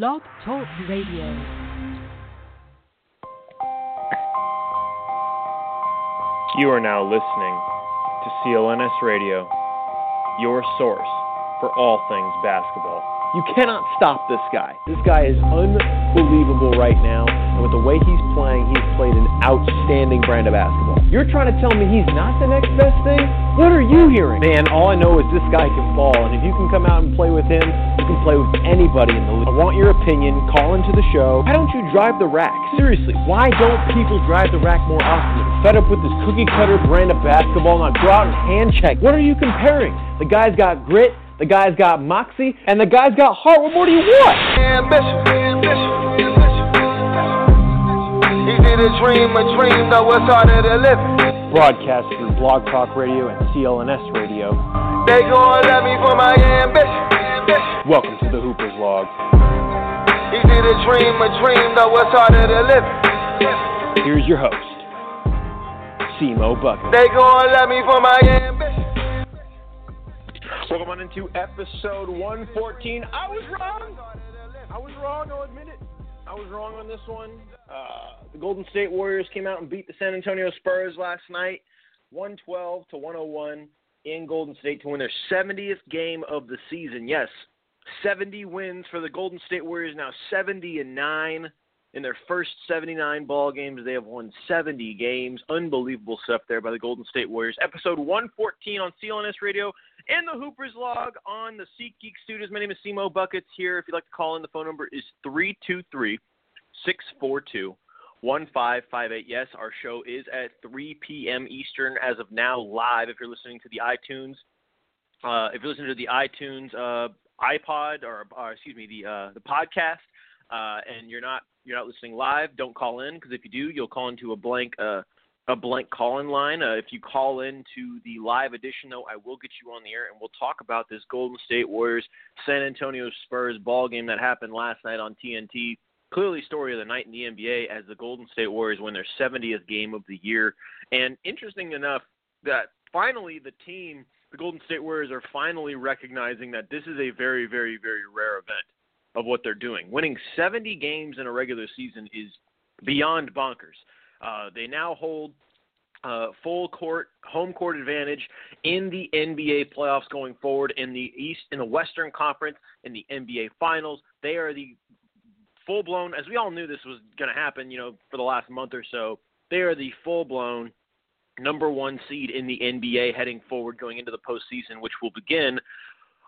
Blog Talk Radio. You are now listening to CLNS Radio, your source for all things basketball. You cannot stop this guy. This guy is unbelievable right now, and with the way he's playing, he's played an outstanding brand of basketball. You're trying to tell me he's not the next best thing? What are you hearing? Man, all I know is this guy can ball, and if you can come out and play with him, you can play with anybody in the league. I want your opinion. Call into the show. Why don't you drive the rack? Seriously, why don't people drive the rack more often? I'm fed up with this cookie cutter brand of basketball. Now go out and hand check. What are you comparing? The guy's got grit. The guy's got moxie, and the guy's got heart. What more do you want? Ambition, ambition, ambition. He did a dream, a dream that was harder to live. Broadcast through Blog Talk Radio and CLNS Radio. They gon' love me for my ambition, ambition. Welcome to the Hooper's Log. He did a dream, a dream that was harder to live. Here's your host, Cmo Bucket. They gon' love me for my ambition. Welcome on into episode 114. I was wrong. I was wrong. I'll admit it. I was wrong on this one. Uh, the Golden State Warriors came out and beat the San Antonio Spurs last night, 112 to 101 in Golden State to win their 70th game of the season. Yes, 70 wins for the Golden State Warriors. Now 70 and nine in their first 79 ball games. They have won 70 games. Unbelievable stuff there by the Golden State Warriors. Episode 114 on CLNS Radio and the Hoopers log on the SeatGeek Studios. My name is Cmo Buckets here. If you'd like to call in, the phone number is 323 642 1558. Yes, our show is at 3 p.m. Eastern as of now, live. If you're listening to the iTunes, uh, if you're listening to the iTunes uh, iPod or, or excuse me, the uh, the podcast, uh, and you're not you're not listening live, don't call in because if you do, you'll call into a blank uh, a blank call-in line. Uh, if you call in to the live edition, though, I will get you on the air and we'll talk about this Golden State Warriors San Antonio Spurs ball game that happened last night on TNT. Clearly, story of the night in the NBA as the Golden State Warriors win their 70th game of the year. And interesting enough, that finally the team, the Golden State Warriors, are finally recognizing that this is a very, very, very rare event of what they're doing. Winning 70 games in a regular season is beyond bonkers. Uh, they now hold uh, full court home court advantage in the NBA playoffs going forward in the East in the Western Conference in the NBA Finals. They are the full blown as we all knew this was going to happen, you know, for the last month or so. They are the full blown number 1 seed in the NBA heading forward going into the postseason which will begin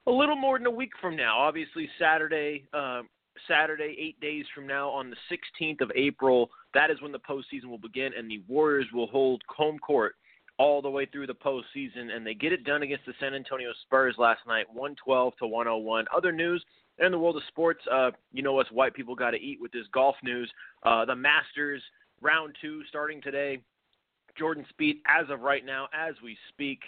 a little more than a week from now. Obviously Saturday uh, Saturday, eight days from now, on the 16th of April, that is when the postseason will begin, and the Warriors will hold home court all the way through the postseason, and they get it done against the San Antonio Spurs last night, 112 to 101. Other news in the world of sports, uh, you know us white people got to eat with this golf news. Uh, the Masters round two starting today. Jordan Spieth, as of right now, as we speak,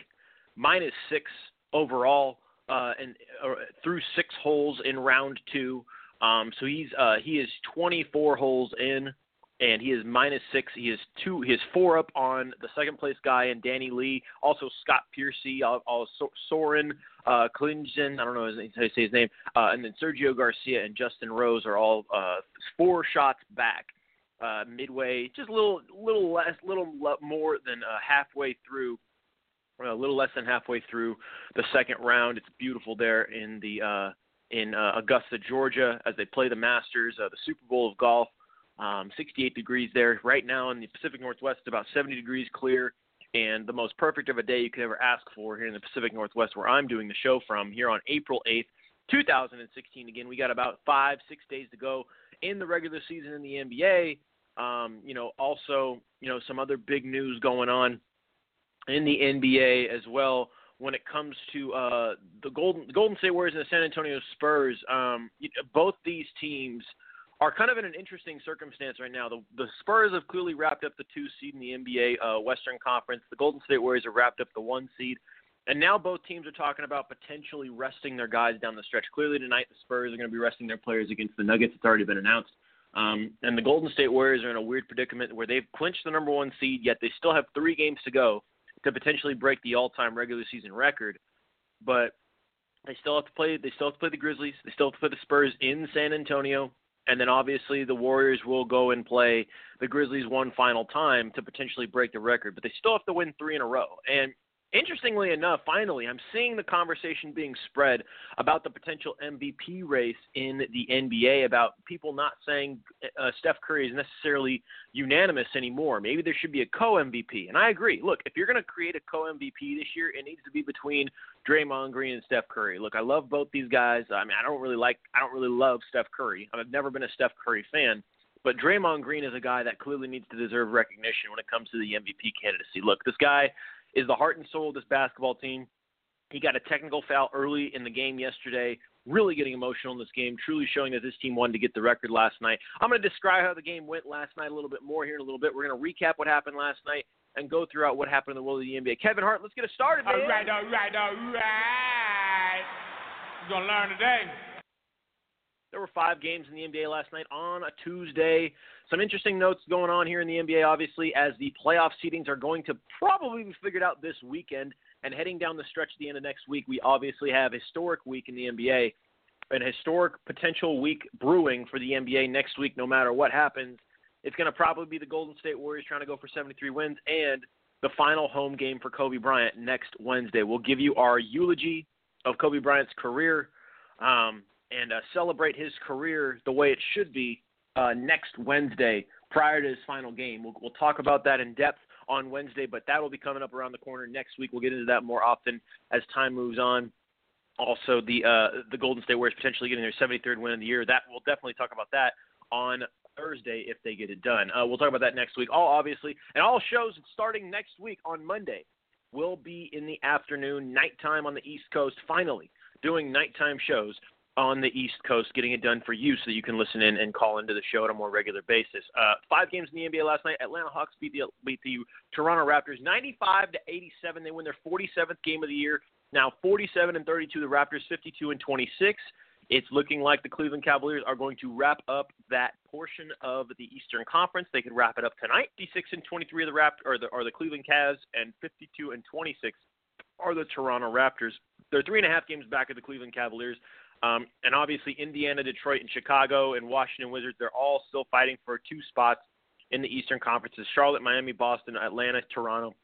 minus six overall, uh, and uh, through six holes in round two. Um, so he's uh, he is 24 holes in, and he is minus six. He is two. He is four up on the second place guy and Danny Lee. Also Scott Piercy, all uh, Soren uh, Klingen. I don't know how to say his name. Uh, and then Sergio Garcia and Justin Rose are all uh, four shots back. Uh, midway, just a little, little less, little more than uh, halfway through a little less than halfway through the second round. It's beautiful there in the uh, in uh, Augusta, Georgia, as they play the Masters, uh, the Super Bowl of golf. Um, 68 degrees there right now in the Pacific Northwest. It's about 70 degrees clear, and the most perfect of a day you could ever ask for here in the Pacific Northwest, where I'm doing the show from here on April 8th, 2016. Again, we got about five, six days to go in the regular season in the NBA. Um, you know, also, you know, some other big news going on in the NBA as well when it comes to uh, the Golden Golden State Warriors and the San Antonio Spurs. Um, both these teams are kind of in an interesting circumstance right now. The, the Spurs have clearly wrapped up the two seed in the NBA uh, Western Conference. The Golden State Warriors have wrapped up the one seed. And now both teams are talking about potentially resting their guys down the stretch. Clearly tonight the Spurs are going to be resting their players against the Nuggets. It's already been announced. Um, and the Golden State Warriors are in a weird predicament where they've clinched the number one seed, yet they still have three games to go to potentially break the all-time regular season record. But They still have to play. They still have to play the Grizzlies. They still have to play the Spurs in San Antonio, and then obviously the Warriors will go and play the Grizzlies one final time to potentially break the record. But they still have to win three in a row. And Interestingly enough, finally, I'm seeing the conversation being spread about the potential MVP race in the NBA, about people not saying uh, Steph Curry is necessarily unanimous anymore. Maybe there should be a co MVP. And I agree. Look, if you're going to create a co MVP this year, it needs to be between Draymond Green and Steph Curry. Look, I love both these guys. I mean, I don't really like, I don't really love Steph Curry. I've never been a Steph Curry fan. But Draymond Green is a guy that clearly needs to deserve recognition when it comes to the MVP candidacy. Look, this guy is the heart and soul of this basketball team. He got a technical foul early in the game yesterday, really getting emotional in this game, truly showing that this team wanted to get the record last night. I'm going to describe how the game went last night a little bit more here in a little bit. We're going to recap what happened last night and go throughout what happened in the world of the NBA. Kevin Hart, let's get it started, man. All right, all right, all right. You're going to learn today. There were five games in the NBA last night on a Tuesday. Some interesting notes going on here in the NBA, obviously, as the playoff seedings are going to probably be figured out this weekend. And heading down the stretch at the end of next week, we obviously have historic week in the NBA, an historic potential week brewing for the NBA next week, no matter what happens. It's going to probably be the Golden State Warriors trying to go for 73 wins and the final home game for Kobe Bryant next Wednesday. We'll give you our eulogy of Kobe Bryant's career. Um, and uh, celebrate his career the way it should be uh, next Wednesday prior to his final game. We'll, we'll talk about that in depth on Wednesday, but that will be coming up around the corner next week. We'll get into that more often as time moves on. Also, the uh, the Golden State Warriors potentially getting their 73rd win of the year. That we'll definitely talk about that on Thursday if they get it done. Uh, we'll talk about that next week. All obviously, and all shows starting next week on Monday will be in the afternoon, nighttime on the East Coast. Finally, doing nighttime shows on the East Coast, getting it done for you so that you can listen in and call into the show on a more regular basis. Uh, five games in the NBA last night. Atlanta Hawks beat the beat the Toronto Raptors 95 to 87. They win their 47th game of the year. Now 47 and 32. The Raptors 52 and 26. It's looking like the Cleveland Cavaliers are going to wrap up that portion of the Eastern Conference. They could wrap it up tonight. 56 and 23 of the Rapt or the, are the Cleveland Cavs, and 52 and 26 are the Toronto Raptors. They're three and a half games back of the Cleveland Cavaliers. Um, and obviously, Indiana, Detroit, and Chicago and Washington Wizards, they're all still fighting for two spots in the Eastern Conferences. Charlotte, Miami, Boston, Atlanta, Toronto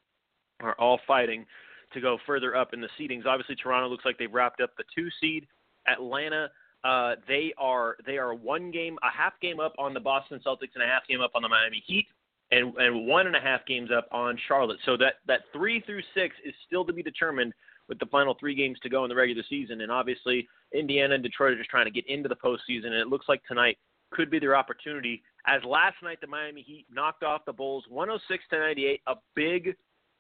are all fighting to go further up in the seedings. Obviously, Toronto looks like they've wrapped up the two seed. Atlanta, uh, they are they are one game, a half game up on the Boston Celtics, and a half game up on the Miami Heat, and and one and a half games up on Charlotte. So that that three through six is still to be determined with the final three games to go in the regular season. And obviously, Indiana and Detroit are just trying to get into the postseason. And it looks like tonight could be their opportunity. As last night, the Miami Heat knocked off the Bulls 106 to 98, a big,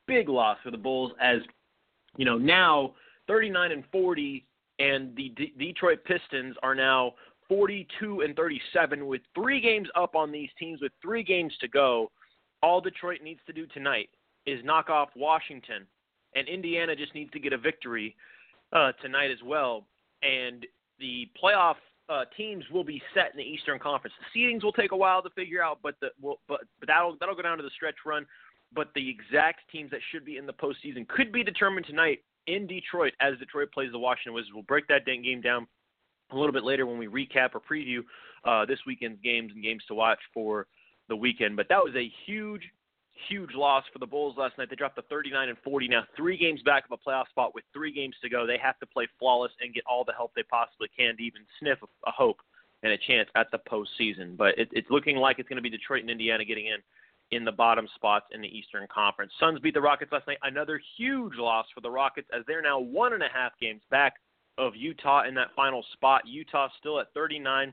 big loss for the Bulls. As you know, now 39 and 40, and the D- Detroit Pistons are now 42 and 37 with three games up on these teams with three games to go. All Detroit needs to do tonight is knock off Washington and Indiana just needs to get a victory uh, tonight as well. And the playoff uh, teams will be set in the Eastern Conference. The seedings will take a while to figure out, but the will, but but that'll that'll go down to the stretch run. But the exact teams that should be in the postseason could be determined tonight in Detroit as Detroit plays the Washington Wizards. We'll break that game down a little bit later when we recap or preview uh, this weekend's games and games to watch for the weekend. But that was a huge, huge loss for the Bulls last night. They dropped to 39 and 40 now, three games back of a playoff spot with three games to go. They have to play flawless and get all the help they possibly can to even sniff a, hope and a chance at the postseason. But it, it's looking like it's going to be Detroit and Indiana getting in in the bottom spots in the Eastern Conference. Suns beat the Rockets last night. Another huge loss for the Rockets as they're now one and a half games back of Utah in that final spot. Utah still at 39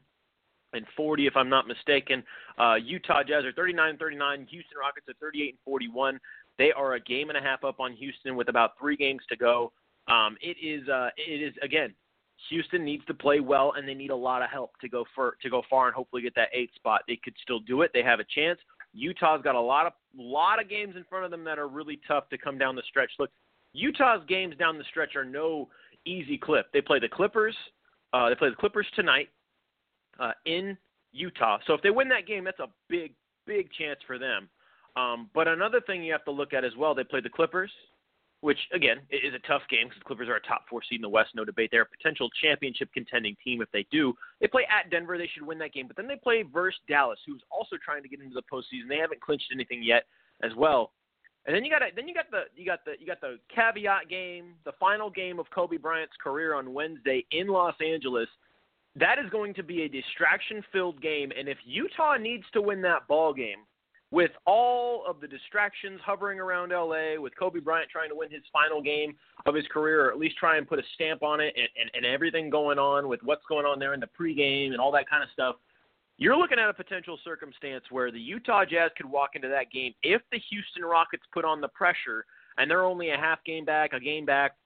and 40, if I'm not mistaken. Uh, Utah Jazz are 39 39. Houston Rockets are 38 and 41. They are a game and a half up on Houston with about three games to go. Um, it is uh, it is again. Houston needs to play well, and they need a lot of help to go for to go far and hopefully get that eight spot. They could still do it. They have a chance. Utah's got a lot of lot of games in front of them that are really tough to come down the stretch. Look, Utah's games down the stretch are no easy clip. They play the Clippers. Uh, they play the Clippers tonight uh, in Utah. So if they win that game, that's a big, big chance for them. Um, but another thing you have to look at as well, they play the Clippers, which again is a tough game because the Clippers are a top four seed in the West, no debate. They're a potential championship contending team if they do. They play at Denver, they should win that game. But then they play versus Dallas, who's also trying to get into the postseason. They haven't clinched anything yet as well. And then you got then you got the you got the you got the caveat game, the final game of Kobe Bryant's career on Wednesday in Los Angeles. That is going to be a distraction-filled game, and if Utah needs to win that ball game, with all of the distractions hovering around LA, with Kobe Bryant trying to win his final game of his career, or at least try and put a stamp on it, and, and, and everything going on with what's going on there in the pregame and all that kind of stuff, you're looking at a potential circumstance where the Utah Jazz could walk into that game if the Houston Rockets put on the pressure and they're only a half game back, a game back,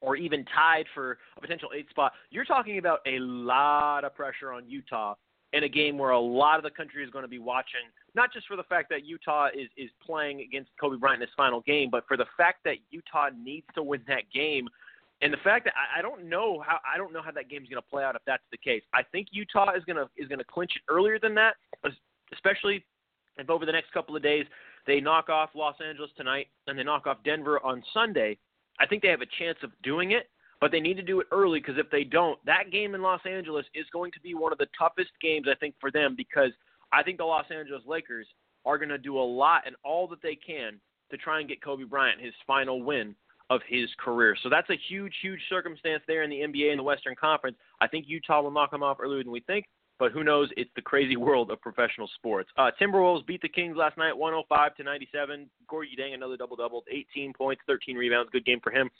or even tied for a potential eight spot. You're talking about a lot of pressure on Utah in a game where a lot of the country is going to be watching, not just for the fact that Utah is, is playing against Kobe Bryant in his final game, but for the fact that Utah needs to win that game. And the fact that I, I don't know how I don't know how that game's going to play out if that's the case. I think Utah is going to is going to clinch it earlier than that, especially if over the next couple of days they knock off Los Angeles tonight and they knock off Denver on Sunday. I think they have a chance of doing it but they need to do it early because if they don't, that game in Los Angeles is going to be one of the toughest games I think for them because I think the Los Angeles Lakers are going to do a lot and all that they can to try and get Kobe Bryant his final win of his career. So that's a huge, huge circumstance there in the NBA and the Western Conference. I think Utah will knock them off earlier than we think, but who knows? It's the crazy world of professional sports. Uh, Timberwolves beat the Kings last night, 105 to 97. Gorgui Dieng another double double, 18 points, 13 rebounds. Good game for him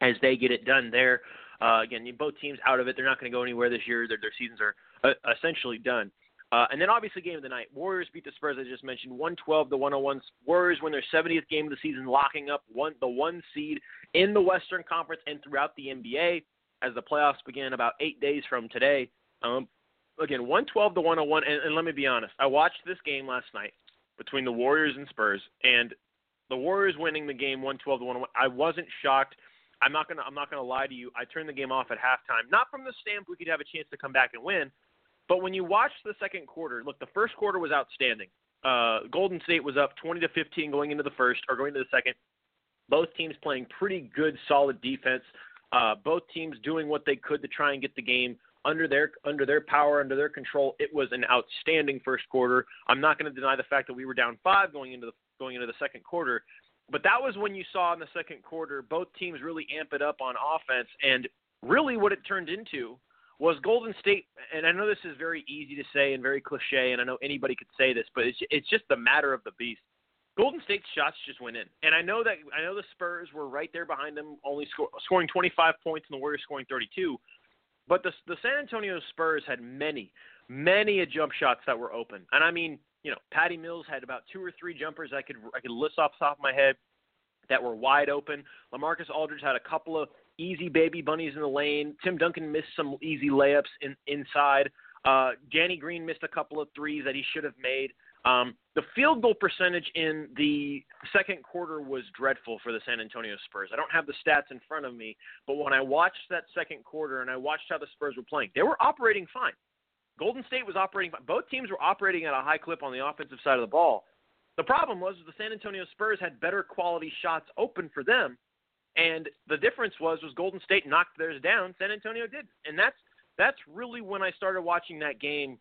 as they get it done there. Uh, again, both teams out of it. They're not going to go anywhere this year. Their, their seasons are uh, essentially done. Uh, and then obviously game of the night. Warriors beat the Spurs. I just mentioned 112 to 101. Warriors win their 70th game of the season, locking up one the one seed in the Western Conference and throughout the NBA as the playoffs begin about eight days from today. Um, again, 112 to 101. And, and let me be honest, I watched this game last night between the Warriors and Spurs, and the Warriors winning the game 112 to 101. I wasn't shocked I'm not gonna I'm not gonna lie to you. I turned the game off at halftime, not from the stamp we could have a chance to come back and win, but when you watch the second quarter, look, the first quarter was outstanding. Uh, Golden State was up 20 to 15 going into the first or going into the second. Both teams playing pretty good, solid defense. Uh, both teams doing what they could to try and get the game under their under their power, under their control. It was an outstanding first quarter. I'm not going to deny the fact that we were down five going into the going into the second quarter, but that was when you saw in the second quarter both teams really amp it up on offense. And really what it turned into was Golden State. And I know this is very easy to say and very cliche, and I know anybody could say this, but it's, it's just the matter of the beast. Golden State's shots just went in, and I know that I know the Spurs were right there behind them, only scoring 25 points, and the Warriors scoring 32. But the the San Antonio Spurs had many, many a jump shots that were open, and I mean you know, Patty Mills had about two or three jumpers I could I could list off the top of my head that were wide open. LaMarcus Aldridge had a couple of easy baby bunnies in the lane. Tim Duncan missed some easy layups in, inside. Uh, Danny Green missed a couple of threes that he should have made. Um, the field goal percentage in the second quarter was dreadful for the San Antonio Spurs. I don't have the stats in front of me, but when I watched that second quarter and I watched how the Spurs were playing, they were operating fine. Golden State was operating. Both teams were operating at a high clip on the offensive side of the ball. The problem was the San Antonio Spurs had better quality shots open for them, and the difference was was Golden State knocked theirs down. San Antonio did, and that's that's really when I started watching that game.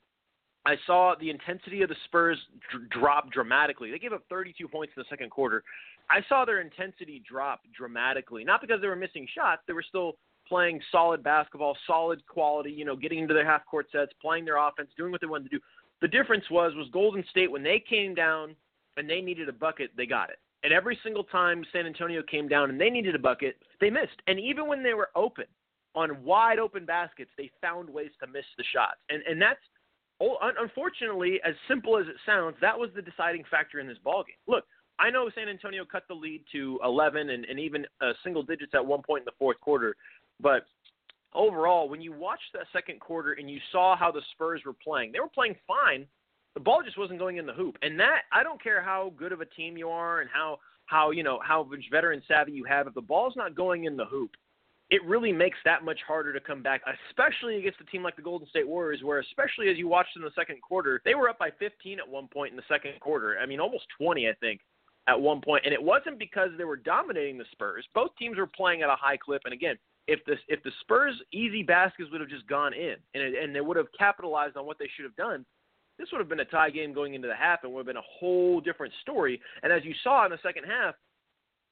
I saw the intensity of the Spurs dr- drop dramatically. They gave up 32 points in the second quarter. I saw their intensity drop dramatically, not because they were missing shots. They were still playing solid basketball, solid quality, you know, getting into their half court sets, playing their offense, doing what they wanted to do. The difference was was Golden State when they came down and they needed a bucket, they got it. And every single time San Antonio came down and they needed a bucket, they missed. And even when they were open on wide open baskets, they found ways to miss the shots. And and that's unfortunately as simple as it sounds, that was the deciding factor in this ball game. Look, I know San Antonio cut the lead to 11 and, and even uh, single digits at one point in the fourth quarter, but overall, when you watched that second quarter and you saw how the Spurs were playing, they were playing fine. The ball just wasn't going in the hoop, and that I don't care how good of a team you are and how how you know how veteran savvy you have. If the ball's not going in the hoop, it really makes that much harder to come back, especially against a team like the Golden State Warriors, where especially as you watched in the second quarter, they were up by 15 at one point in the second quarter. I mean, almost 20, I think. at one point, and it wasn't because they were dominating the Spurs. Both teams were playing at a high clip, and again, if the if the Spurs easy baskets would have just gone in and it, and they would have capitalized on what they should have done, this would have been a tie game going into the half and would have been a whole different story. And as you saw in the second half,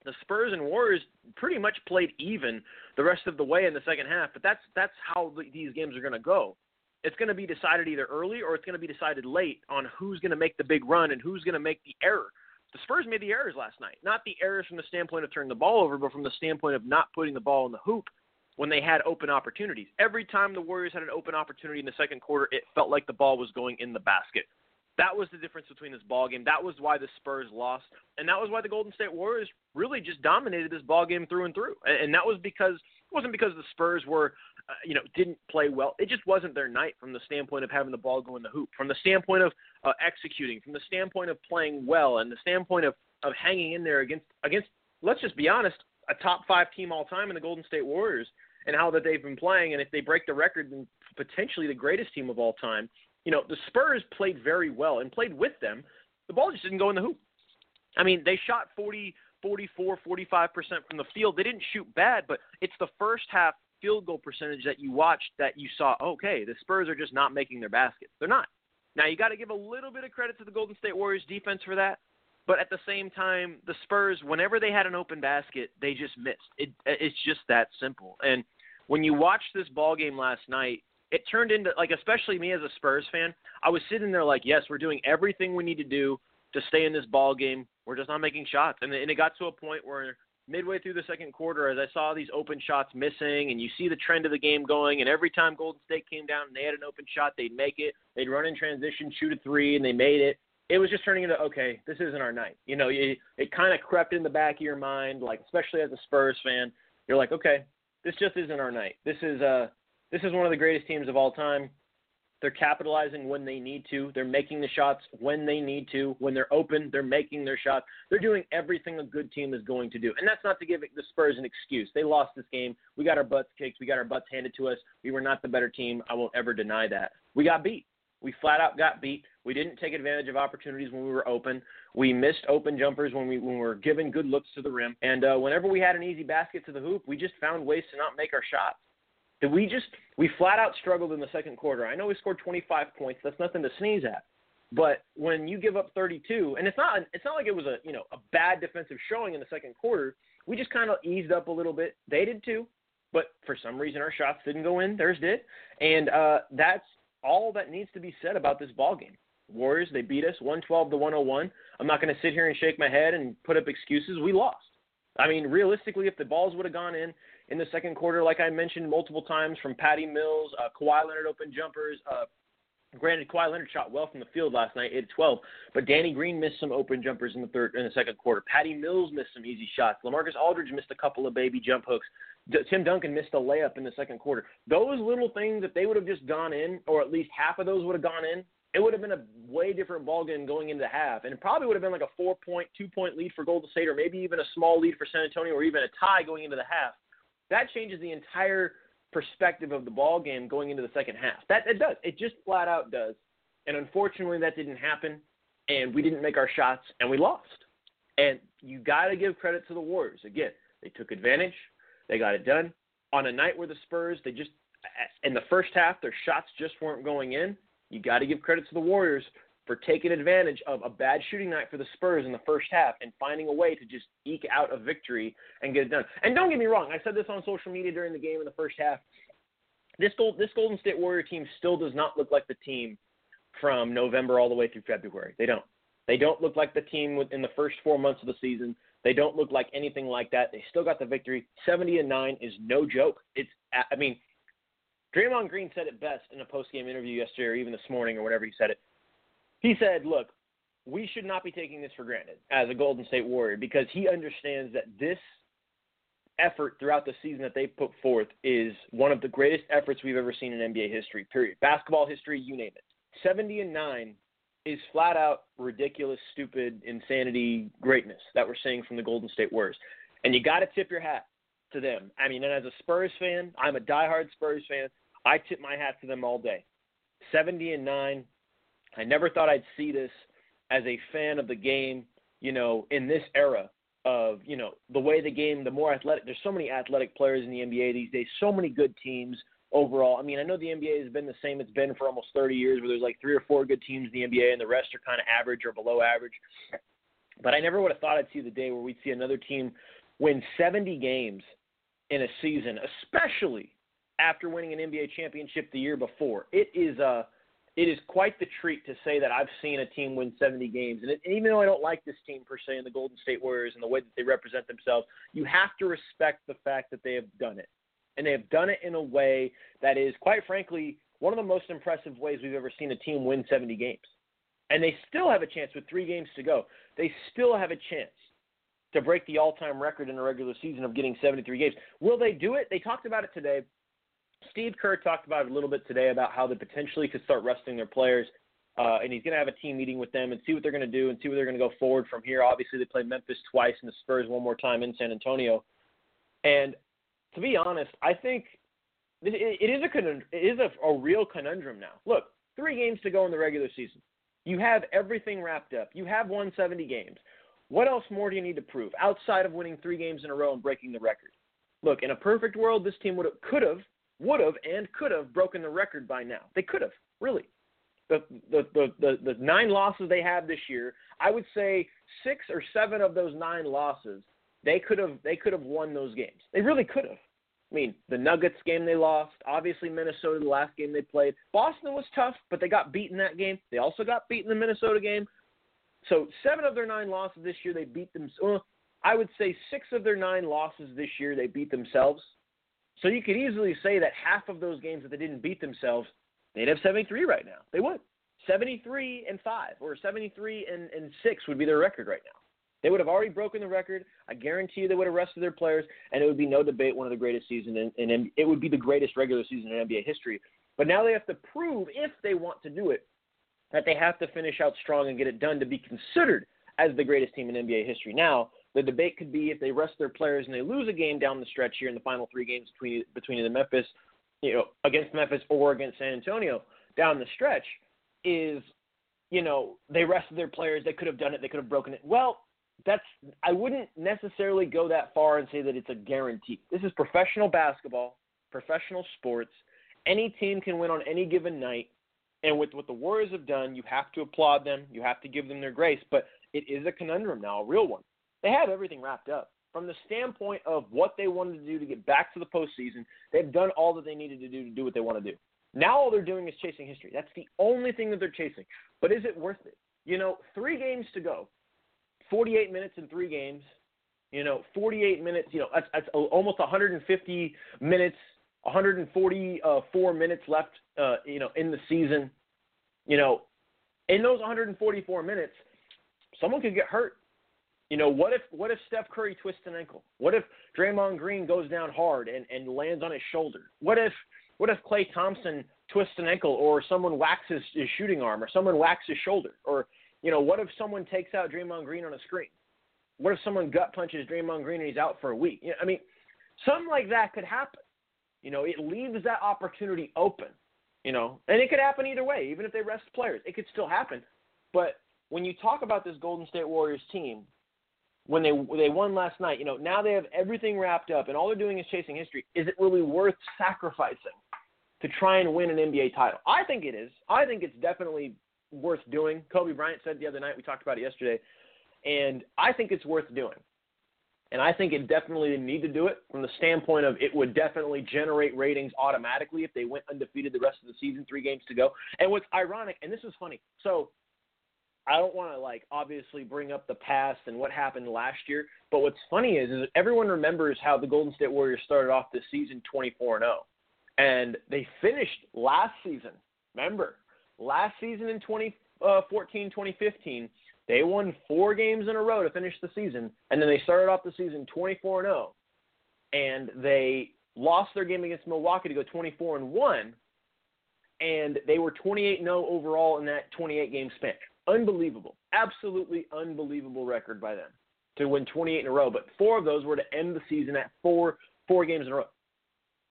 the Spurs and Warriors pretty much played even the rest of the way in the second half. But that's that's how the, these games are going to go. It's going to be decided either early or it's going to be decided late on who's going to make the big run and who's going to make the error. The Spurs made the errors last night. Not the errors from the standpoint of turning the ball over, but from the standpoint of not putting the ball in the hoop when they had open opportunities. Every time the Warriors had an open opportunity in the second quarter, it felt like the ball was going in the basket. That was the difference between this ball game. That was why the Spurs lost, and that was why the Golden State Warriors really just dominated this ball game through and through. And that was because it wasn't because the Spurs were, uh, you know, didn't play well. It just wasn't their night from the standpoint of having the ball go in the hoop, from the standpoint of uh, executing, from the standpoint of playing well, and the standpoint of of hanging in there against against. Let's just be honest, a top five team all time in the Golden State Warriors and how that they've been playing. And if they break the record, then potentially the greatest team of all time you know, the Spurs played very well and played with them. The ball just didn't go in the hoop. I mean, they shot 40, 44, 45% from the field. They didn't shoot bad, but it's the first half field goal percentage that you watched that you saw, okay, the Spurs are just not making their baskets. They're not. Now, you got to give a little bit of credit to the Golden State Warriors defense for that. But at the same time, the Spurs, whenever they had an open basket, they just missed. It, it's just that simple. And when you watch this ball game last night, it turned into like especially me as a Spurs fan, I was sitting there like, yes, we're doing everything we need to do to stay in this ball game. We're just not making shots, and, and it got to a point where midway through the second quarter, as I saw these open shots missing, and you see the trend of the game going, and every time Golden State came down and they had an open shot, they'd make it. They'd run in transition, shoot a three, and they made it. It was just turning into okay, this isn't our night. You know, it, it kind of crept in the back of your mind, like especially as a Spurs fan, you're like, okay, this just isn't our night. This is uh this is one of the greatest teams of all time. They're capitalizing when they need to. They're making the shots when they need to. When they're open, they're making their shots. They're doing everything a good team is going to do. And that's not to give the Spurs an excuse. They lost this game. We got our butts kicked. We got our butts handed to us. We were not the better team. I won't ever deny that. We got beat. We flat out got beat. We didn't take advantage of opportunities when we were open. We missed open jumpers when we when we were given good looks to the rim. And uh, whenever we had an easy basket to the hoop, we just found ways to not make our shots. We just we flat out struggled in the second quarter? I know we scored 25 points. That's nothing to sneeze at. But when you give up 32, and it's not it's not like it was a you know a bad defensive showing in the second quarter. We just kind of eased up a little bit. They did too, but for some reason our shots didn't go in. Theirs did, and uh, that's all that needs to be said about this ball game. Warriors they beat us 112 to 101. I'm not going to sit here and shake my head and put up excuses. We lost. I mean, realistically, if the balls would have gone in, in the second quarter, like I mentioned multiple times, from Patty Mills, uh, Kawhi Leonard open jumpers. Uh, granted, Kawhi Leonard shot well from the field last night, at 12, but Danny Green missed some open jumpers in the third, in the second quarter. Patty Mills missed some easy shots. LaMarcus Aldridge missed a couple of baby jump hooks. D- Tim Duncan missed a layup in the second quarter. Those little things, if they would have just gone in, or at least half of those would have gone in, it would have been a way different ball game going into the half, and it probably would have been like a four-point, two-point lead for Golden State, or maybe even a small lead for San Antonio, or even a tie going into the half that changes the entire perspective of the ball game going into the second half. That it does. It just flat out does. And unfortunately, that didn't happen, and we didn't make our shots, and we lost. And you got to give credit to the Warriors. Again, they took advantage. They got it done on a night where the Spurs they just in the first half their shots just weren't going in. You got to give credit to the Warriors for taking advantage of a bad shooting night for the Spurs in the first half and finding a way to just eke out a victory and get it done. And don't get me wrong, I said this on social media during the game in the first half. This gold, this Golden State Warrior team still does not look like the team from November all the way through February. They don't. They don't look like the team in the first four months of the season. They don't look like anything like that. They still got the victory. 70 and 9 is no joke. It's I mean, Draymond Green said it best in a post-game interview yesterday or even this morning or whatever he said it he said, look, we should not be taking this for granted as a Golden State Warrior because he understands that this effort throughout the season that they put forth is one of the greatest efforts we've ever seen in NBA history, period. Basketball history, you name it. 70 and 9 is flat out ridiculous, stupid, insanity greatness that we're seeing from the Golden State Warriors. And you got to tip your hat to them. I mean, and as a Spurs fan, I'm a diehard Spurs fan. I tip my hat to them all day. 70 and 9 I never thought I'd see this as a fan of the game you know, in this era of, you know, the way the game, the more athletic, there's so many athletic players in the NBA these days, so many good teams overall. I mean, I know the NBA has been the same it's been for almost 30 years, where there's like three or four good teams in the NBA, and the rest are kind of average or below average. But I never would have thought I'd see the day where we'd see another team win 70 games in a season, especially after winning an NBA championship the year before. It is uh it is quite the treat to say that I've seen a team win 70 games. And, it, even though I don't like this team per se, and the Golden State Warriors and the way that they represent themselves, you have to respect the fact that they have done it and they have done it in a way that is, quite frankly, one of the most impressive ways we've ever seen a team win 70 games. And they still have a chance with three games to go. They still have a chance to break the all-time record in a regular season of getting 73 games. Will they do it? They talked about it today. Steve Kerr talked about it a little bit today about how they potentially could start resting their players. Uh, and he's going to have a team meeting with them and see what they're going to do and see where they're going to go forward from here. Obviously, they play Memphis twice and the Spurs one more time in San Antonio. And to be honest, I think it, is a it is a, a real conundrum now. Look, three games to go in the regular season. You have everything wrapped up. You have won 70 games. What else more do you need to prove outside of winning three games in a row and breaking the record? Look, in a perfect world, this team would could have, would have, and could have broken the record by now. They could have, really. The, the the the the nine losses they have this year, I would say six or seven of those nine losses they could have they could have won those games. They really could have. I mean, the Nuggets game they lost, obviously Minnesota the last game they played. Boston was tough, but they got beaten in that game. They also got beaten in the Minnesota game. So seven of their nine losses this year they beat them. Well, I would say six of their nine losses this year they beat themselves. So you could easily say that half of those games that they didn't beat themselves, they'd have 73 right now. They would. 73 and 5 or 73 and, and 6 would be their record right now. They would have already broken the record. I guarantee you they would have rested their players, and it would be no debate one of the greatest seasons in, in it would be the greatest regular season in NBA history. But now they have to prove, if they want to do it, that they have to finish out strong and get it done to be considered as the greatest team in NBA history. Now, the debate could be if they rest their players and they lose a game down the stretch here in the final three games between between the Memphis, you know, against Memphis or against San Antonio down the stretch, is you know they rested their players. They could have done it. They could have broken it. Well, that's I wouldn't necessarily go that far and say that it's a guarantee. This is professional basketball, professional sports. Any team can win on any given night. And with what the Warriors have done, you have to applaud them. You have to give them their grace. But it is a conundrum now, a real one. They have everything wrapped up. From the standpoint of what they wanted to do to get back to the postseason, they've done all that they needed to do to do what they want to do. Now all they're doing is chasing history. That's the only thing that they're chasing. But is it worth it? You know, three games to go. 48 minutes in three games. You know, 48 minutes. You know, that's, that's almost 150 minutes, 144 minutes left. Uh, you know, in the season. You know, in those 144 minutes, someone could get hurt. You know, what if what if Steph Curry twists an ankle? What if Draymond Green goes down hard and, and lands on his shoulder? What if what if Klay Thompson twists an ankle or someone waxes his shooting arm or someone whacks his shoulder or you know, what if someone takes out Draymond Green on a screen? What if someone gut punches Draymond Green and he's out for a week? You know, I mean, something like that could happen. You know, it leaves that opportunity open. You know, and it could happen either way. Even if they rest players, it could still happen. But when you talk about this Golden State Warriors team, when they they won last night, you know, now they have everything wrapped up, and all they're doing is chasing history. Is it really worth sacrificing to try and win an NBA title? I think it is. I think it's definitely worth doing. Kobe Bryant said the other night, we talked about it yesterday, and I think it's worth doing. And I think it definitely need to do it from the standpoint of it would definitely generate ratings automatically if they went undefeated the rest of the season, three games to go. And what's ironic, and this is funny, so I don't want to like obviously bring up the past and what happened last year, but what's funny is, is everyone remembers how the Golden State Warriors started off this season 24 and 0, and they finished last season. Remember, last season in 2014, uh, 2015, they won four games in a row to finish the season, and then they started off the season 24 0, and they lost their game against Milwaukee to go 24 and one, and they were 28 0 overall in that 28 game span. Unbelievable, absolutely unbelievable record by them to win 28 in a row. But four of those were to end the season at four four games in a row.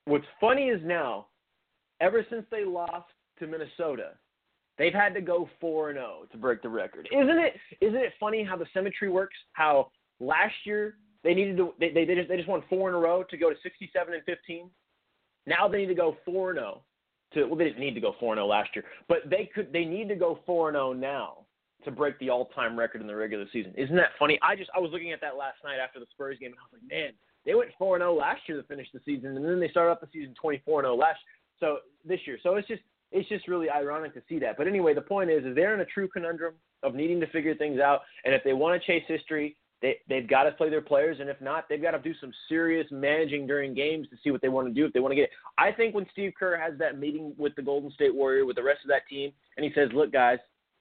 What's funny is now, ever since they lost to Minnesota, They've had to go four and zero to break the record. Isn't it? Isn't it funny how the symmetry works? How last year they needed to they they, they just they just won four in a row to go to 67 and 15. Now they need to go four and zero to well they didn't need to go four and zero last year, but they could they need to go four and zero now to break the all time record in the regular season. Isn't that funny? I just I was looking at that last night after the Spurs game and I was like, man, they went four and zero last year to finish the season, and then they started off the season twenty four and zero last so this year. So it's just it's just really ironic to see that. But anyway, the point is, is they're in a true conundrum of needing to figure things out, and if they want to chase history, they they've got to play their players, and if not, they've got to do some serious managing during games to see what they want to do if they want to get. It. I think when Steve Kerr has that meeting with the Golden State Warrior with the rest of that team, and he says, "Look, guys,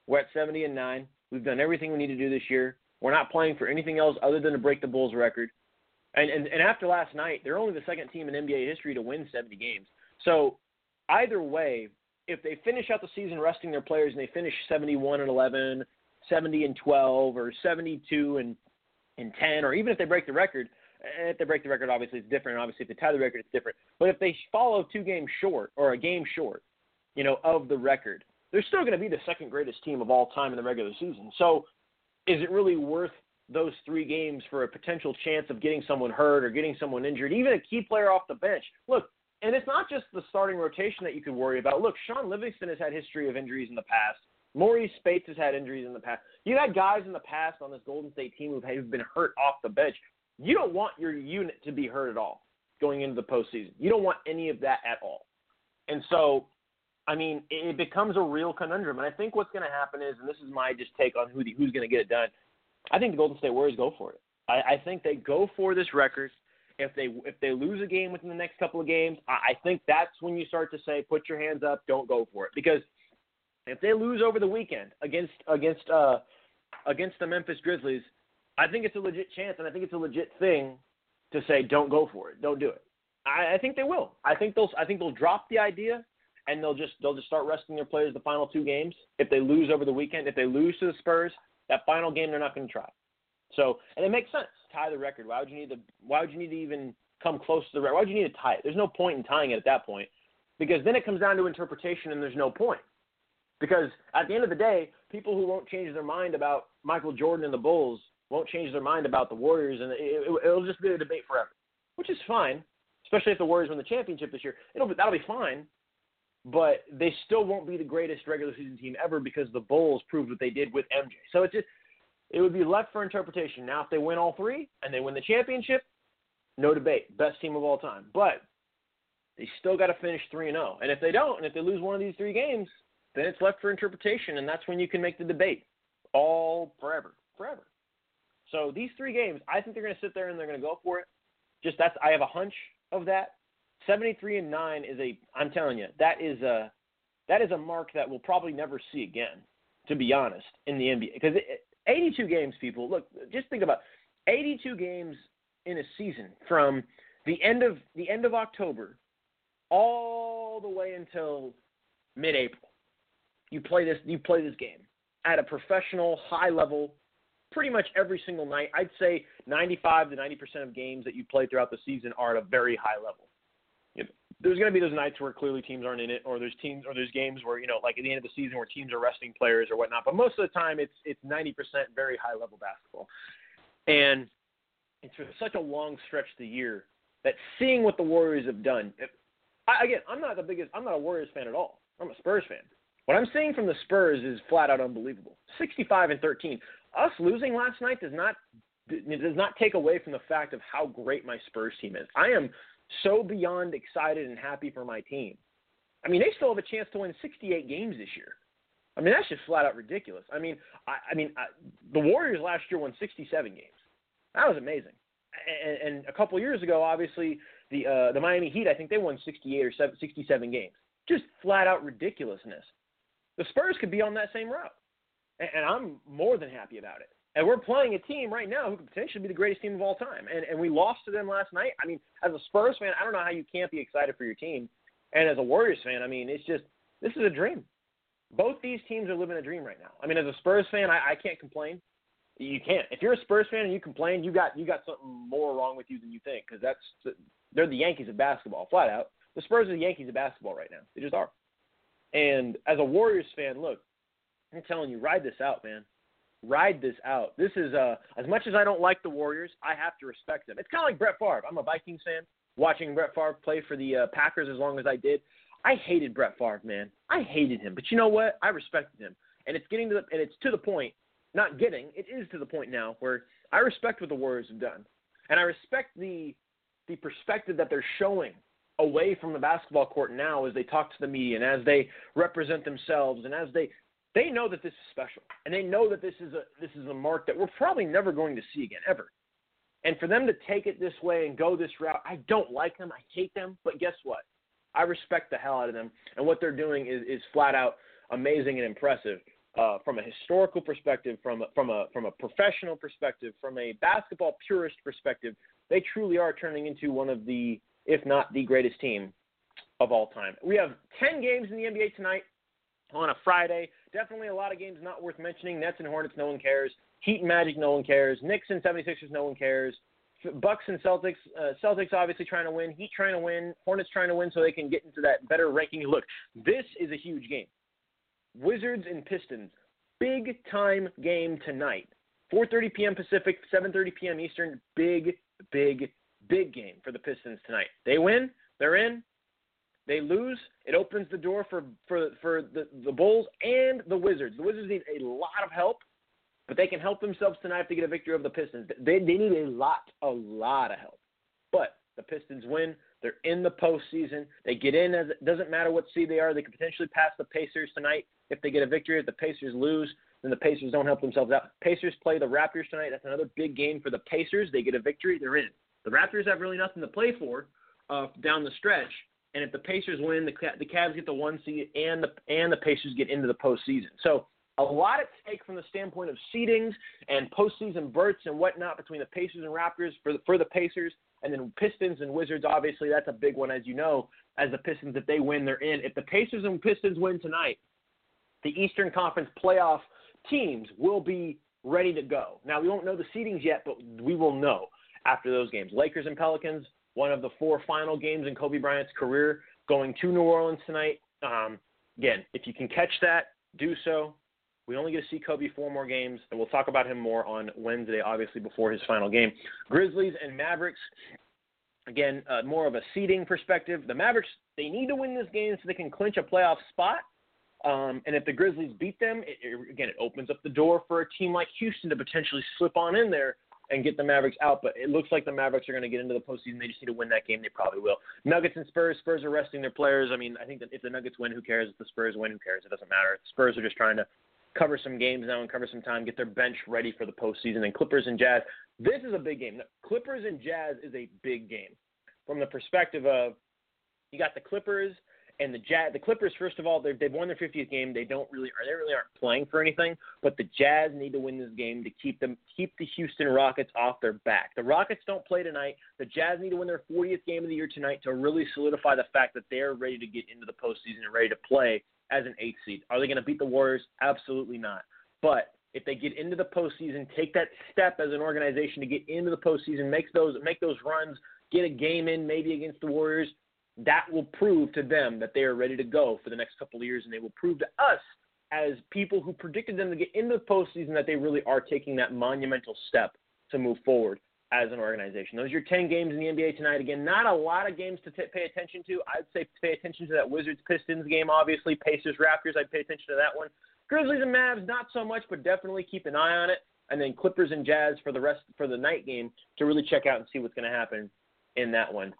we're at 70 and nine. We've done everything we need to do this year. We're not playing for anything else other than to break the Bulls record." And, and and after last night, they're only the second team in NBA history to win 70 games. So either way, if they finish out the season resting their players and they finish 71 and 11, 70 and 12, or 72 and and 10, or even if they break the record, eh, if they break the record, obviously it's different. Obviously, if they tie the record, it's different. But if they follow two games short or a game short, you know, of the record, they're still going to be the second greatest team of all time in the regular season. So, is it really worth those three games for a potential chance of getting someone hurt or getting someone injured, even a key player off the bench? Look, and it's not just the starting rotation that you could worry about. Look, Shaun Livingston has had history of injuries in the past. Marreese Speights has had injuries in the past. You had guys in the past on this Golden State team who've been hurt off the bench. You don't want your unit to be hurt at all going into the postseason. You don't want any of that at all. And so, I mean, it becomes a real conundrum. And I think what's going to happen is, and this is my just take on who the, who's going to get it done. I think the Golden State Warriors go for it. I, I think they go for this record. If they if they lose a game within the next couple of games, I, I think that's when you start to say, put your hands up, don't go for it. Because if they lose over the weekend against against uh, against the Memphis Grizzlies, I think it's a legit chance, and I think it's a legit thing to say, don't go for it, don't do it. I, I think they will. I think they'll I think they'll drop the idea and they'll just they'll just start resting their players the final two games. If they lose over the weekend, if they lose to the Spurs, that final game they're not going to try. So, and it makes sense. Tie the record. Why would you need to? Why would you need to even come close to the record? Why would you need to tie it? There's no point in tying it at that point, because then it comes down to interpretation, and there's no point. Because at the end of the day, people who won't change their mind about Michael Jordan and the Bulls won't change their mind about the Warriors, and it, it, it'll just be a debate forever, which is fine. Especially if the Warriors win the championship this year, it'll be, that'll be fine. But they still won't be the greatest regular season team ever because the Bulls proved what they did with MJ. So it's just it would be left for interpretation. Now, if they win all three and they win the championship, no debate, best team of all time. But they still got to finish three and zero. Oh. And if they don't, and if they lose one of these three games, then it's left for interpretation, and that's when you can make the debate all forever, forever. So these three games, I think they're going to sit there and they're going to go for it. Just that's I have a hunch of that. 73 and 9 is a I'm telling you, that is a that is a mark that we'll probably never see again, to be honest, in the NBA because 82 games, people. Look, just think about 82 games in a season from the end of the end of October all the way until mid-April. You play this you play this game at a professional high level pretty much every single night. I'd say 95 to 90% of games that you play throughout the season are at a very high level there's going to be those nights where clearly teams aren't in it, or there's teams, or there's games where you know, like at the end of the season, where teams are resting players or whatnot. But most of the time, it's it's 90% very high level basketball, and it's for such a long stretch of the year that seeing what the Warriors have done. I, again, I'm not the biggest. I'm not a Warriors fan at all. I'm a Spurs fan. What I'm seeing from the Spurs is flat out unbelievable. 65 and 13. Us losing last night does not does not take away from the fact of how great my Spurs team is. I am so beyond excited and happy for my team. I mean, they still have a chance to win 68 games this year. I mean, that's just flat out ridiculous. I mean, I, I mean, I, the Warriors last year won 67 games. That was amazing. And, and a couple years ago, obviously, the uh, the Miami Heat, I think they won 68 or 67 games. Just flat out ridiculousness. The Spurs could be on that same route, and, and I'm more than happy about it. And we're playing a team right now who could potentially be the greatest team of all time. And and we lost to them last night. I mean, as a Spurs fan, I don't know how you can't be excited for your team. And as a Warriors fan, I mean, it's just this is a dream. Both these teams are living a dream right now. I mean, as a Spurs fan, I, I can't complain. You can't. If you're a Spurs fan and you complain, you got you got something more wrong with you than you think because that's they're the Yankees of basketball, flat out. The Spurs are the Yankees of basketball right now. They just are. And as a Warriors fan, look, I'm telling you, ride this out, man. Ride this out. This is uh, as much as I don't like the Warriors, I have to respect them. It's kind of like Brett Favre. I'm a Vikings fan. Watching Brett Favre play for the uh, Packers as long as I did, I hated Brett Favre, man. I hated him. But you know what? I respected him, and it's getting to the, and it's to the point. Not getting, it is to the point now where I respect what the Warriors have done, and I respect the the perspective that they're showing away from the basketball court now as they talk to the media and as they represent themselves and as they they know that this is special and they know that this is a this is a mark that we're probably never going to see again ever. And for them to take it this way and go this route, I don't like them. I hate them. But guess what? I respect the hell out of them. And what they're doing is, is flat out amazing and impressive uh, from a historical perspective, from from a from a professional perspective, from a basketball purist perspective. They truly are turning into one of the, if not the greatest team of all time. We have 10 games in the NBA tonight on a Friday. Definitely a lot of games not worth mentioning. Nets and Hornets, no one cares. Heat and Magic, no one cares. Knicks and 76ers, no one cares. Bucks and Celtics. Uh, Celtics obviously trying to win. Heat trying to win. Hornets trying to win so they can get into that better ranking. Look, this is a huge game. Wizards and Pistons, big time game tonight. 4:30 p.m. Pacific, 7:30 p.m. Eastern. Big, big, big game for the Pistons tonight. They win, they're in. They lose, it opens the door for for for the the Bulls and the Wizards. The Wizards need a lot of help, but they can help themselves tonight if they get a victory over the Pistons. They they need a lot, a lot of help. But the Pistons win. They're in the postseason. They get in as it doesn't matter what seed they are. They could potentially pass the Pacers tonight if they get a victory. If the Pacers lose, then the Pacers don't help themselves out. Pacers play the Raptors tonight. That's another big game for the Pacers. They get a victory. They're in. The Raptors have really nothing to play for uh, down the stretch. And if the Pacers win, the the Cavs get the one seed, and the and the Pacers get into the postseason. So a lot at stake from the standpoint of seedings and postseason berths and whatnot between the Pacers and Raptors for the, for the Pacers, and then Pistons and Wizards. Obviously, that's a big one, as you know. As the Pistons, if they win, they're in. If the Pacers and Pistons win tonight, the Eastern Conference playoff teams will be ready to go. Now we won't know the seedings yet, but we will know after those games. Lakers and Pelicans, one of the four final games in Kobe Bryant's career, going to New Orleans tonight. Um, again, if you can catch that, do so. We only get to see Kobe four more games, and we'll talk about him more on Wednesday, obviously before his final game. Grizzlies and Mavericks. Again, uh, more of a seeding perspective. The Mavericks they need to win this game so they can clinch a playoff spot. Um, and if the Grizzlies beat them, it, it, again, it opens up the door for a team like Houston to potentially slip on in there and get the Mavericks out. But it looks like the Mavericks are going to get into the postseason. They just need to win that game. They probably will. Nuggets and Spurs. Spurs are resting their players. I mean, I think that if the Nuggets win, who cares? If the Spurs win, who cares? It doesn't matter. The Spurs are just trying to cover some games now and cover some time, get their bench ready for the postseason. And Clippers and Jazz. This is a big game. Clippers and Jazz is a big game from the perspective of you got the Clippers and the Jazz, the Clippers, first of all, they've won their 50th game. They don't really, they really aren't playing for anything. But the Jazz need to win this game to keep them, keep the Houston Rockets off their back. The Rockets don't play tonight. The Jazz need to win their 40th game of the year tonight to really solidify the fact that they're ready to get into the postseason and ready to play as an eighth seed. Are they going to beat the Warriors? Absolutely not. But if they get into the postseason, take that step as an organization to get into the postseason, make those make those runs, get a game in maybe against the Warriors, that will prove to them that they are ready to go for the next couple of years, and they will prove to us as people who predicted them to get into the postseason that they really are taking that monumental step to move forward as an organization. Those are your 10 games in the NBA tonight. Again, not a lot of games to t- pay attention to. I'd say pay attention to that Wizards Pistons game, obviously. Pacers Raptors, I'd pay attention to that one. Grizzlies and Mavs, not so much, but definitely keep an eye on it. And then Clippers and Jazz for the rest for the night game to really check out and see what's going to happen in that one.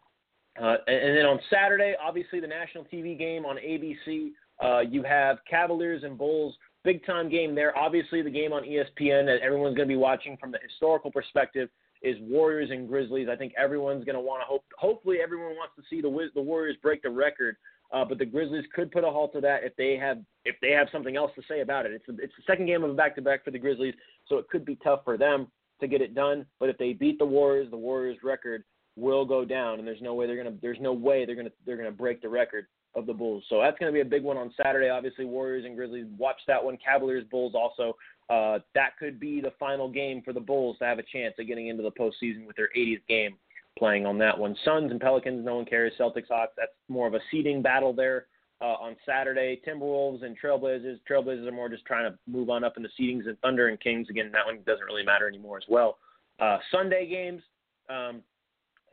Uh, and, and, then on Saturday, obviously the national TV game on ABC. Uh, you have Cavaliers and Bulls, big time game there. Obviously, the game on ESPN that everyone's going to be watching from the historical perspective is Warriors and Grizzlies. I think everyone's going to want to hope. Hopefully, everyone wants to see the the Warriors break the record. Uh, but the Grizzlies could put a halt to that if they have if they have something else to say about it. It's a, it's the second game of a back to back for the Grizzlies, so it could be tough for them to get it done. But if they beat the Warriors, the Warriors record will go down, and there's no way they're gonna there's no way they're gonna they're gonna break the record of the Bulls. So that's gonna be a big one on Saturday. Obviously, Warriors and Grizzlies. Watch that one. Cavaliers Bulls also. Uh, that could be the final game for the Bulls to have a chance of getting into the postseason with their 80th game playing on that one. Suns and Pelicans, no one cares. Celtics Hawks, that's more of a seeding battle there uh, on Saturday. Timberwolves and Trailblazers. Trailblazers are more just trying to move on up in the seedings, and Thunder and Kings again. That one doesn't really matter anymore as well. Uh, Sunday games. Um,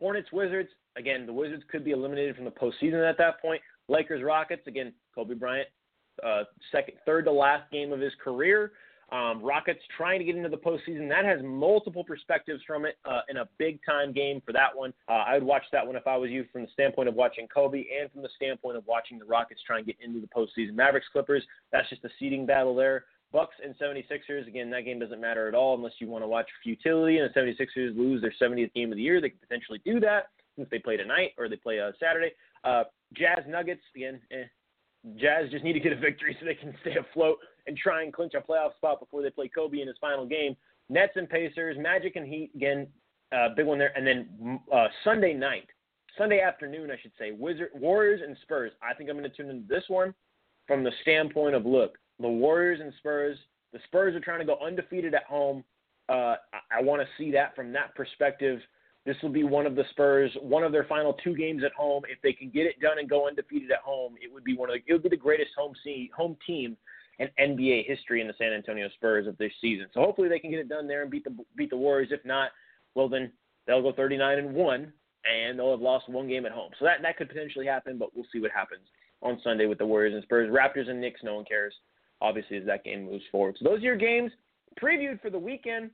Hornets Wizards. Again, the Wizards could be eliminated from the postseason at that point. Lakers Rockets. Again, Kobe Bryant, uh, second, third to last game of his career. Um, Rockets trying to get into the postseason. That has multiple perspectives from it uh, in a big time game for that one. Uh, I would watch that one if I was you from the standpoint of watching Kobe and from the standpoint of watching the Rockets try and get into the postseason. Mavericks Clippers, that's just a seeding battle there. Bucks and 76ers, again, that game doesn't matter at all unless you want to watch futility and the 76ers lose their 70th game of the year. They could potentially do that since they play tonight or they play uh, Saturday. Uh, Jazz Nuggets, again, eh, Jazz just need to get a victory so they can stay afloat and try and clinch a playoff spot before they play Kobe in his final game. Nets and Pacers, Magic and Heat again, uh, big one there, and then uh, Sunday night, Sunday afternoon, I should say, Wizard Warriors and Spurs. I think I'm going to tune into this one from the standpoint of look, the Warriors and Spurs. The Spurs are trying to go undefeated at home. Uh, I, I want to see that from that perspective. This will be one of the Spurs, one of their final two games at home. If they can get it done and go undefeated at home, it would be one of the, it would be the greatest home see, home team in NBA history in the San Antonio Spurs of this season. So hopefully they can get it done there and beat the beat the Warriors. If not, well then they'll go 39 and one and they'll have lost one game at home. So that that could potentially happen, but we'll see what happens on Sunday with the Warriors and Spurs. Raptors and Knicks, no one cares. Obviously, as that game moves forward. So those are your games previewed for the weekend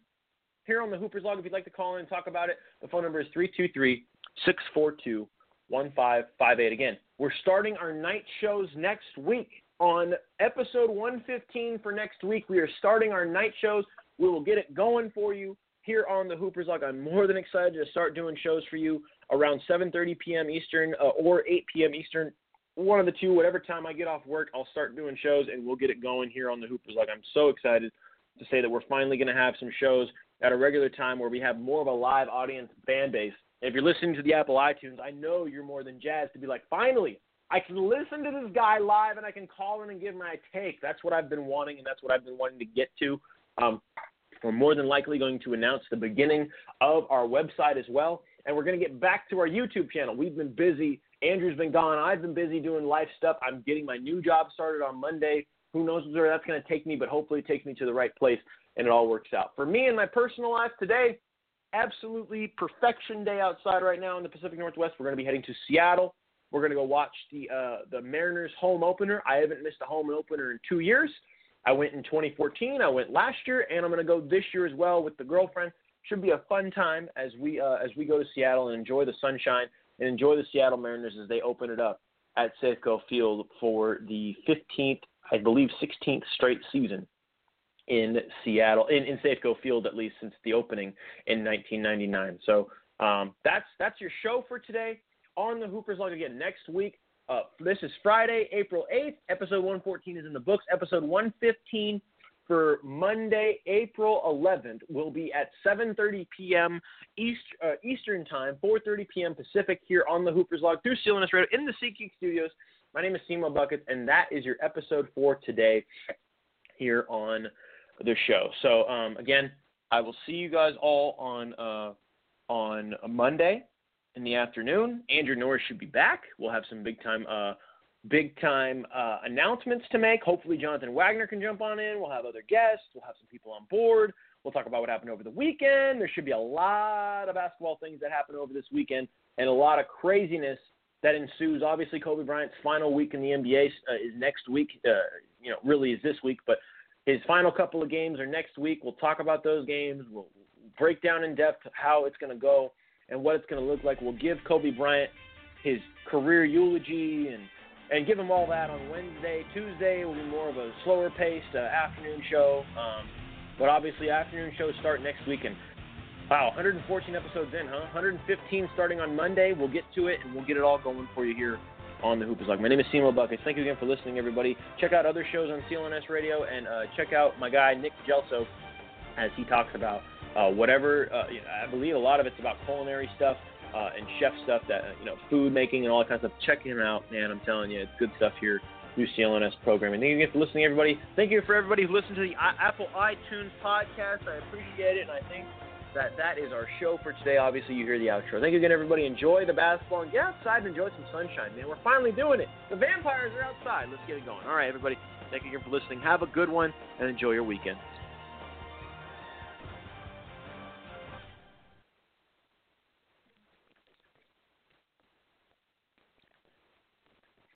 here on the Hoopers Log. If you'd like to call in and talk about it, the phone number is 323 642 1558. Again, we're starting our night shows next week. On episode 115 for next week, we are starting our night shows. We will get it going for you here on the Hoopers Log. I'm more than excited to start doing shows for you around 7:30 p.m. Eastern uh, or 8 p.m. Eastern. One of the two, whatever time I get off work, I'll start doing shows and we'll get it going here on the Hoopers Like I'm so excited to say that we're finally going to have some shows at a regular time where we have more of a live audience fan base. If you're listening to the Apple iTunes, I know you're more than jazzed to be like, finally, I can listen to this guy live and I can call in and give my take. That's what I've been wanting and that's what I've been wanting to get to. Um, we're more than likely going to announce the beginning of our website as well. And we're going to get back to our YouTube channel. We've been busy. Andrew's been gone. I've been busy doing life stuff. I'm getting my new job started on Monday. Who knows where that's going to take me, but hopefully it takes me to the right place and it all works out. For me and my personal life today, absolutely perfection day outside right now in the Pacific Northwest. We're going to be heading to Seattle. We're going to go watch the uh, the Mariners home opener. I haven't missed a home opener in two years. I went in 2014. I went last year, and I'm going to go this year as well with the girlfriend. Should be a fun time as we uh, as we go to Seattle and enjoy the sunshine and enjoy the Seattle Mariners as they open it up at Safeco Field for the 15th, I believe 16th straight season in Seattle, in, in Safeco Field at least since the opening in 1999. So um, that's that's your show for today on the Hoopers Log again next week. Uh, this is Friday, April 8th. Episode 114 is in the books. Episode 115 for Monday, April 11th will be at 7:30 p.m. East, uh, Eastern Time, 4:30 p.m. Pacific here on the Hoopers Log through CLNS Radio in the SeatGeek Studios. My name is Cmo Buckets, and that is your episode for today here on the show. So um, again, I will see you guys all on uh, on Monday in the afternoon. Andrew Norris should be back. We'll have some big time uh, big time uh, announcements to make. Hopefully, Jonathan Wagner can jump on in. We'll have other guests. We'll have some people on board. We'll talk about what happened over the weekend. There should be a lot of basketball things that happen over this weekend and a lot of craziness that ensues. Obviously, Kobe Bryant's final week in the NBA uh, is next week. Uh, you know, really is this week, but his final couple of games are next week. We'll talk about those games. We'll break down in depth how it's going to go and what it's going to look like. We'll give Kobe Bryant his career eulogy and and give them all that on Wednesday. Tuesday will be more of a slower paced uh, afternoon show. Um, but obviously, afternoon shows start next week. And wow, 114 episodes in, huh? 115 starting on Monday. We'll get to it and we'll get it all going for you here on the Hoopers Log. My name is Cmo Buckets. Thank you again for listening, everybody. Check out other shows on CLNS Radio and uh, check out my guy Nick Gelso as he talks about uh, whatever. Uh, I believe a lot of it's about culinary stuff uh, and chef stuff that you know, food making and all that kind of stuff. Check him out, man. I'm telling you, it's good stuff here. Through CLNS programming. Thank you again for listening, everybody. Thank you for everybody who listened to the Apple iTunes podcast. I appreciate it, and I think that that is our show for today. Obviously, you hear the outro. Thank you again, everybody. Enjoy the basketball and get outside and enjoy some sunshine, man. We're finally doing it. The vampires are outside. Let's get it going. All right, everybody. Thank you again for listening. Have a good one and enjoy your weekend.